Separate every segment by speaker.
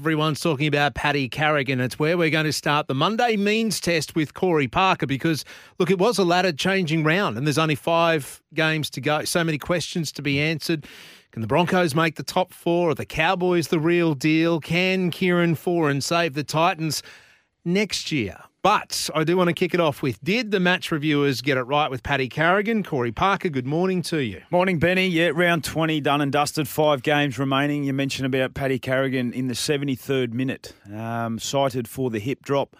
Speaker 1: Everyone's talking about Paddy Carrigan. It's where we're going to start the Monday means test with Corey Parker because, look, it was a ladder changing round and there's only five games to go. So many questions to be answered. Can the Broncos make the top four? Are the Cowboys the real deal? Can Kieran Foran save the Titans next year? But I do want to kick it off with Did the match reviewers get it right with Paddy Carrigan? Corey Parker, good morning to you.
Speaker 2: Morning, Benny. Yeah, round 20 done and dusted. Five games remaining. You mentioned about Paddy Carrigan in the 73rd minute, um, cited for the hip drop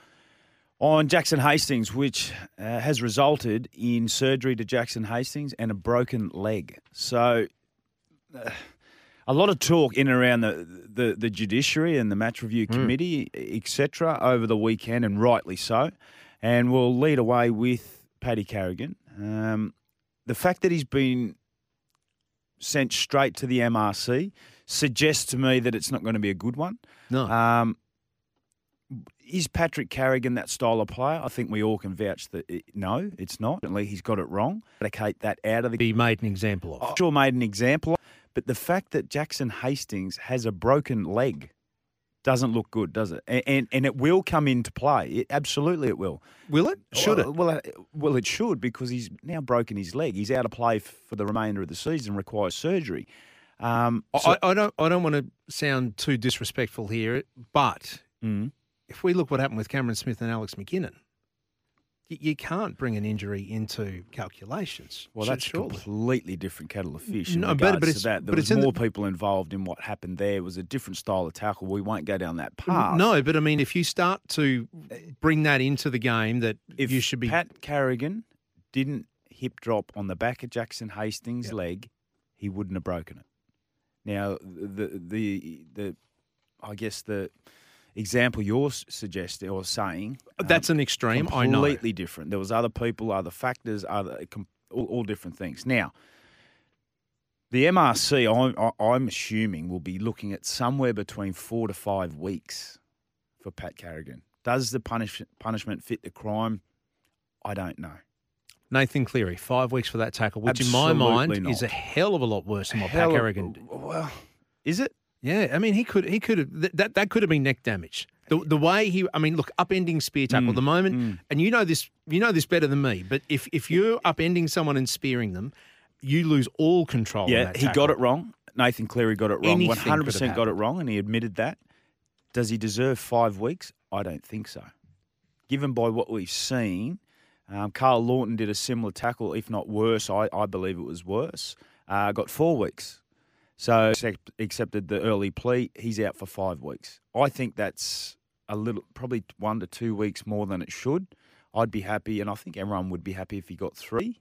Speaker 2: on Jackson Hastings, which uh, has resulted in surgery to Jackson Hastings and a broken leg. So. Uh, a lot of talk in and around the, the, the judiciary and the match review committee, mm. etc., over the weekend, and rightly so. And we'll lead away with Paddy Carrigan. Um, the fact that he's been sent straight to the MRC suggests to me that it's not going to be a good one.
Speaker 1: No.
Speaker 2: Um, is Patrick Carrigan that style of player? I think we all can vouch that it, no, it's not. Certainly he's got it wrong. Eradicate that out of the.
Speaker 1: He made an example of.
Speaker 2: Sure, made an example. But the fact that Jackson Hastings has a broken leg doesn't look good, does it? And and, and it will come into play. It, absolutely, it will.
Speaker 1: Will it? Should
Speaker 2: well,
Speaker 1: it?
Speaker 2: Well, uh, well, it should because he's now broken his leg. He's out of play for the remainder of the season. Requires surgery. Um,
Speaker 1: so, I, I, don't. I don't want to sound too disrespectful here, but
Speaker 2: mm.
Speaker 1: if we look what happened with Cameron Smith and Alex McKinnon, you can't bring an injury into calculations.
Speaker 2: Well, that's
Speaker 1: surely.
Speaker 2: a completely different kettle of fish. In
Speaker 1: no, but, but
Speaker 2: it's,
Speaker 1: that.
Speaker 2: there
Speaker 1: but
Speaker 2: was more
Speaker 1: the,
Speaker 2: people involved in what happened there. It was a different style of tackle. We won't go down that path.
Speaker 1: No, but I mean, if you start to bring that into the game, that
Speaker 2: if
Speaker 1: you should be.
Speaker 2: Pat Carrigan didn't hip drop on the back of Jackson Hastings' yep. leg, he wouldn't have broken it. Now, the the the, I guess the example you're suggesting or saying
Speaker 1: that's
Speaker 2: um,
Speaker 1: an extreme.
Speaker 2: Completely
Speaker 1: I know.
Speaker 2: different. There was other people, other factors, other all, all different things. Now, the MRC, I'm, I'm assuming, will be looking at somewhere between four to five weeks for Pat Carrigan. Does the punish, punishment fit the crime? I don't know.
Speaker 1: Nathan Cleary, five weeks for that tackle, which
Speaker 2: Absolutely
Speaker 1: in my mind
Speaker 2: not.
Speaker 1: is a hell of a lot worse than what Pat Carrigan did.
Speaker 2: Well, is it?
Speaker 1: Yeah, I mean, he could he could have that that could have been neck damage. The the way he, I mean, look, upending spear tackle.
Speaker 2: Mm,
Speaker 1: the moment,
Speaker 2: mm.
Speaker 1: and you know this, you know this better than me. But if if you're upending someone and spearing them, you lose all control.
Speaker 2: Yeah, he got it wrong. Nathan Cleary got it wrong. One hundred percent got it wrong, and he admitted that. Does he deserve five weeks? I don't think so. Given by what we've seen, um, Karl Lawton did a similar tackle, if not worse. I, I believe it was worse. Uh, got four weeks. So accepted the early plea. He's out for five weeks. I think that's a little, probably one to two weeks more than it should. I'd be happy, and I think everyone would be happy if he got three.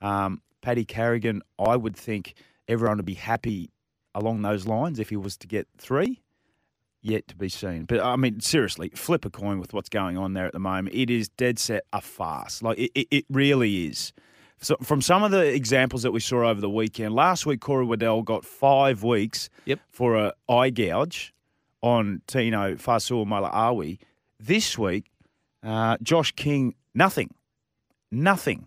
Speaker 2: Um, Paddy Carrigan, I would think everyone would be happy along those lines if he was to get three. Yet to be seen. But I mean, seriously, flip a coin with what's going on there at the moment. It is dead set a farce. Like it, it, it really is. So from some of the examples that we saw over the weekend, last week Corey Waddell got five weeks
Speaker 1: Yep.
Speaker 2: for a eye gouge on Tino Fa'asuamaleaui. This week, uh, Josh King, nothing. Nothing.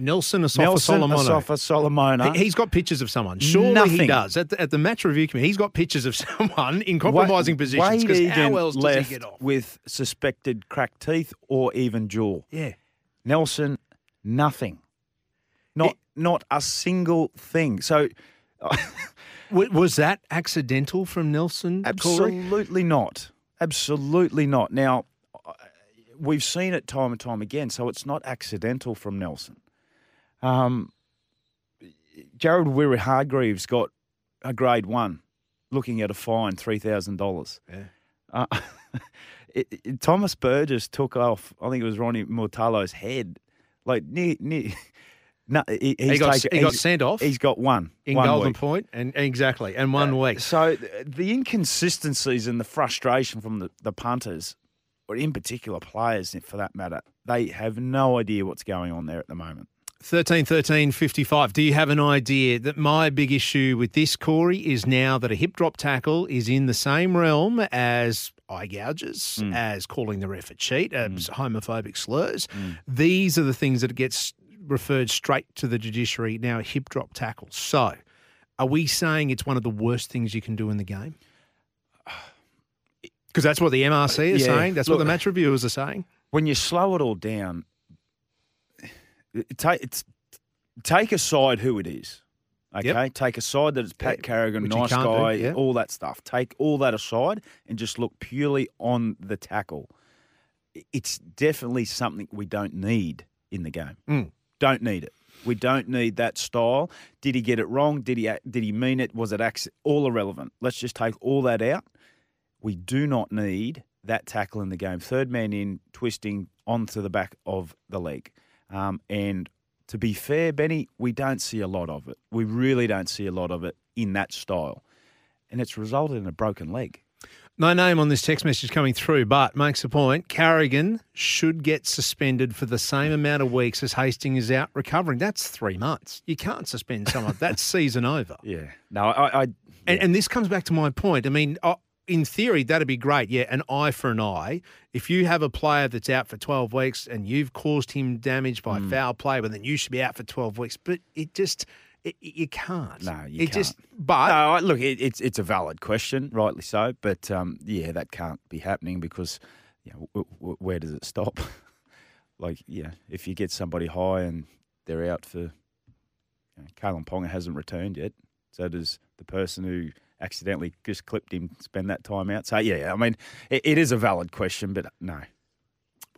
Speaker 1: Nelson Asofa
Speaker 2: Nelson
Speaker 1: Solomon.
Speaker 2: Solomona.
Speaker 1: He, has got pictures of someone. Surely he does. At the, at the match review committee, he's got pictures of someone in compromising positions. Because how else does
Speaker 2: left
Speaker 1: he get off?
Speaker 2: with suspected cracked teeth or even jaw?
Speaker 1: Yeah.
Speaker 2: Nelson, nothing. Not not a single thing. So
Speaker 1: Was that accidental from Nelson?
Speaker 2: Absolutely not. Absolutely not. Now we've seen it time and time again, so it's not accidental from Nelson. Um, Jared Waerea-Hargreaves got a grade one looking at a fine three thousand dollars.
Speaker 1: Yeah.
Speaker 2: Uh, it, it- Thomas Burgess took off. I think it was Ronnie Mulitalo's head, like near near. No, he, he's
Speaker 1: he got,
Speaker 2: taken-
Speaker 1: he got sent off
Speaker 2: He's got one
Speaker 1: in
Speaker 2: one
Speaker 1: Golden. Point, and exactly, and one uh, week.
Speaker 2: So th- the inconsistencies and the frustration from the, the punters, or in particular players for that matter, they have no idea what's going on there at the moment.
Speaker 1: 13 13 55. Do you have an idea that my big issue with this, Corey, is now that a hip drop tackle is in the same realm as eye gouges, mm. as calling the ref a cheat, as mm. homophobic slurs? Mm. These are the things that it gets referred straight to the judiciary now, hip drop tackle. So are we saying it's one of the worst things you can do in the game? Because that's what the MRC is
Speaker 2: Yeah,
Speaker 1: saying. That's what the match reviewers are saying.
Speaker 2: When you slow it all down, take it's take aside who it is. Okay, take aside that it's Pat Carrigan,
Speaker 1: which
Speaker 2: nice
Speaker 1: can't do,
Speaker 2: guy,
Speaker 1: yeah.
Speaker 2: all that stuff. Take all that aside and just look purely on the tackle. It's definitely something we don't need in the game.
Speaker 1: Mm.
Speaker 2: Don't need it. We don't need that style. Did he get it wrong? Did he did he mean it? Was it all irrelevant? Let's just take all that out. We do not need that tackle in the game. Third man in, twisting onto the back of the leg. Um, and to be fair, Benny, we don't see a lot of it. We really don't see a lot of it in that style. And it's resulted in a broken leg.
Speaker 1: No name on this text message coming through, but makes a point. Carrigan should get suspended for the same amount of weeks as Hastings is out recovering. That's three months. You can't suspend someone. That's season over.
Speaker 2: Yeah. No, I. I
Speaker 1: And, and this comes back to my point. I mean, uh, in theory, that'd be great. Yeah, an eye for an eye. If you have a player that's out for 12 weeks and you've caused him damage by
Speaker 2: Hmm.
Speaker 1: foul play, well, then you should be out for 12 weeks. But it just, it, you can't.
Speaker 2: No, you
Speaker 1: it just,
Speaker 2: can't.
Speaker 1: but
Speaker 2: no, look, it, it's it's a valid question, rightly so. But um, yeah, that can't be happening because, you know, w- w- where does it stop? like, yeah, if you get somebody high and they're out for, you know, Kalyn Ponga hasn't returned yet, so does the person who accidentally just clipped him spend that time out. So yeah, I mean, it, it is a valid question, but no.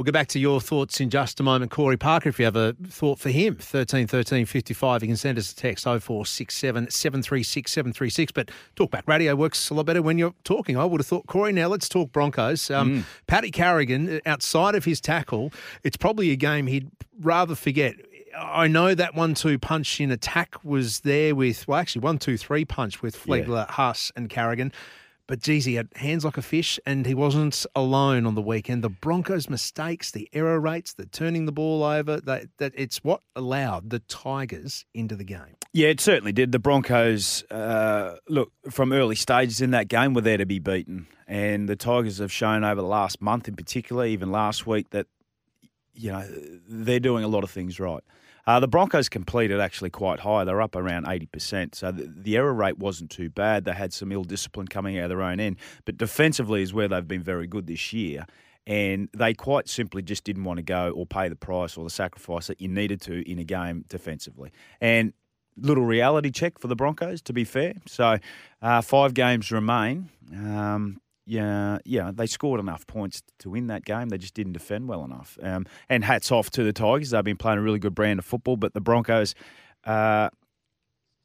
Speaker 1: We'll get back to your thoughts in just a moment. Corey Parker, if you have a thought for him, 13 13 55, you can send us a text 0467 736 736. But Talkback Radio works a lot better when you're talking. I would have thought, Corey, now let's talk Broncos. Um, Paddy Carrigan, outside of his tackle, it's probably a game he'd rather forget. I know that one two punch in attack was there with, well, actually, one two three punch with Flegler, Haas, and Carrigan. But geez, he had hands like a fish, and he wasn't alone on the weekend. The Broncos' mistakes, the error rates, the turning the ball over, that, that it's what allowed the Tigers into the game.
Speaker 2: Yeah, it certainly did. The Broncos, uh, look, from early stages in that game, were there to be beaten. And the Tigers have shown over the last month in particular, even last week, that, you know, they're doing a lot of things right. Uh, the Broncos completed actually quite high. They're up around 80%. So the, the error rate wasn't too bad. They had some ill discipline coming out of their own end. But defensively is where they've been very good this year. And they quite simply just didn't want to go or pay the price or the sacrifice that you needed to in a game defensively. And little reality check for the Broncos, to be fair. So uh, five games remain. Um, yeah, yeah, they scored enough points to win that game. They just didn't defend well enough. Um, and hats off to the Tigers. They've been playing a really good brand of football. But the Broncos, uh,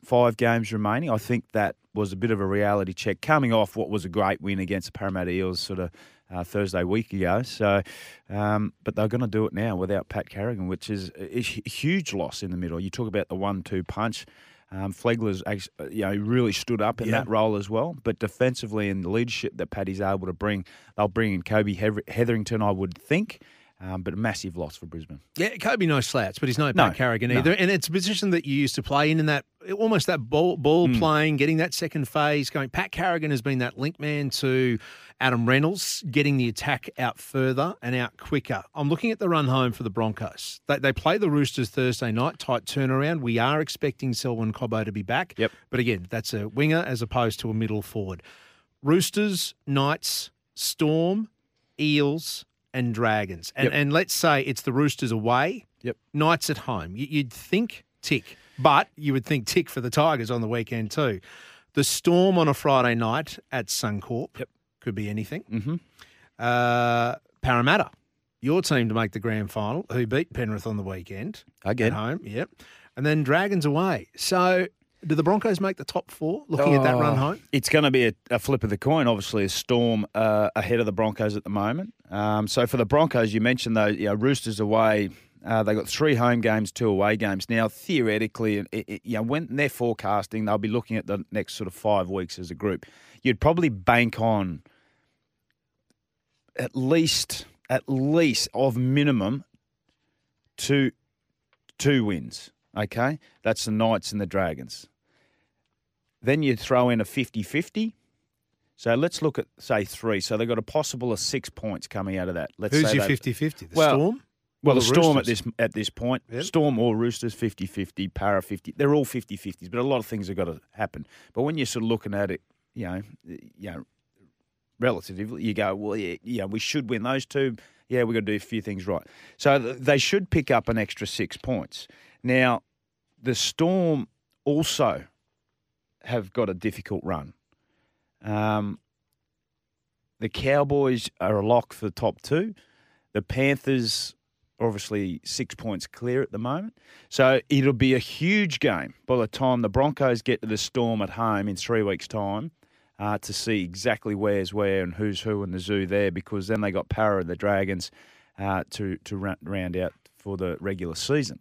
Speaker 2: five games remaining. I think that was a bit of a reality check coming off what was a great win against the Parramatta Eels sort of uh, Thursday week ago. So, um, but they're going to do it now without Pat Carrigan, which is a hu- huge loss in the middle. You talk about the one-two punch. Um, Flegler's you know, really stood up in
Speaker 1: Yeah.
Speaker 2: that role as well. But defensively and the leadership that Paddy's able to bring, they'll bring in Kobe Hetherington, I would think. Um, but a massive loss for Brisbane.
Speaker 1: Yeah, Kobe no slouch, but he's no
Speaker 2: No,
Speaker 1: Pat Carrigan
Speaker 2: no.
Speaker 1: either. And it's a position that you used to play in, in that almost that ball, ball
Speaker 2: Hmm.
Speaker 1: playing, getting that second phase going. Pat Carrigan has been that link man to Adam Reynolds, getting the attack out further and out quicker. I'm looking at the run home for the Broncos. They, they play the Roosters Thursday night, tight turnaround. We are expecting Selwyn Cobbo to be back.
Speaker 2: Yep.
Speaker 1: But again, that's a winger as opposed to a middle forward. Roosters, Knights, Storm, Eels, and Dragons. And,
Speaker 2: Yep.
Speaker 1: and let's say it's the Roosters away,
Speaker 2: Yep.
Speaker 1: Knights at home. You'd think tick, but you would think tick for the Tigers on the weekend too. The Storm on a Friday night at Suncorp.
Speaker 2: Yep.
Speaker 1: Could be anything.
Speaker 2: Mm-hmm.
Speaker 1: Uh, Parramatta, your team to make the grand final, who beat Penrith on the weekend
Speaker 2: Again.
Speaker 1: at home. Yep. And then Dragons away. So Do the Broncos make the top four looking at that run
Speaker 2: Oh,
Speaker 1: home?
Speaker 2: It's going to be a, a flip of the coin. Obviously, a storm uh, ahead of the Broncos at the moment. Um, so for the Broncos, you mentioned though, you know, Roosters away. Uh, they got three home games, two away games. Now, theoretically, it, it, you know, when they're forecasting, they'll be looking at the next sort of five weeks as a group. You'd probably bank on at least, at least of minimum two, two wins. Okay, that's the Knights and the Dragons. Then you throw in a 50 50. So let's look at, say, three. So they've got a possible of six points coming out of that. Let's
Speaker 1: Who's
Speaker 2: say
Speaker 1: your
Speaker 2: that-
Speaker 1: 50 50? The
Speaker 2: Well,
Speaker 1: Storm?
Speaker 2: Well, the Storm at this at this point,
Speaker 1: Yep.
Speaker 2: Storm or Roosters 50 50, Para 50. They're all 50 50s, but a lot of things have got to happen. But when you're sort of looking at it, you know, you know, relatively, you go, well, yeah, yeah, we should win those two. Yeah, we've got to do a few things right. So th- they should pick up an extra six points. Now, the Storm also have got a difficult run. Um, the Cowboys are a lock for the top two. The Panthers obviously six points clear at the moment. So it'll be a huge game by the time the Broncos get to the Storm at home in three weeks' time uh, to see exactly where's where and who's who in the zoo there because then they got Para and the Dragons uh, to, to round out for the regular season.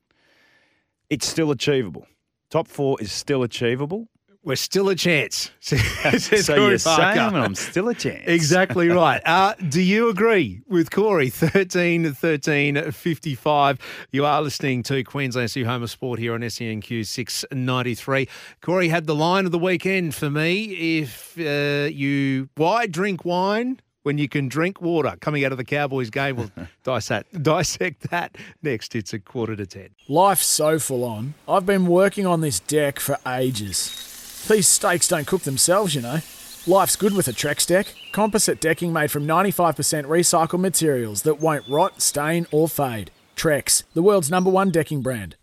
Speaker 2: It's still achievable. Top four is still achievable.
Speaker 1: We're still a chance.
Speaker 2: so
Speaker 1: Corey
Speaker 2: you're
Speaker 1: Parker.
Speaker 2: saying I'm still a chance.
Speaker 1: Exactly right. Uh, do you agree with Corey? 13 13 55. You are listening to Queensland's new home of sport here on SENQ 693. Corey had the line of the weekend for me. If uh, you, why drink wine when you can drink water? Coming out of the Cowboys game, we'll dissect, dissect that next. It's a quarter to 10.
Speaker 3: Life's so full on. I've been working on this deck for ages. These steaks don't cook themselves, you know. Life's good with a Trex deck. Composite decking made from 95% recycled materials that won't rot, stain, or fade. Trex, the world's number one decking brand.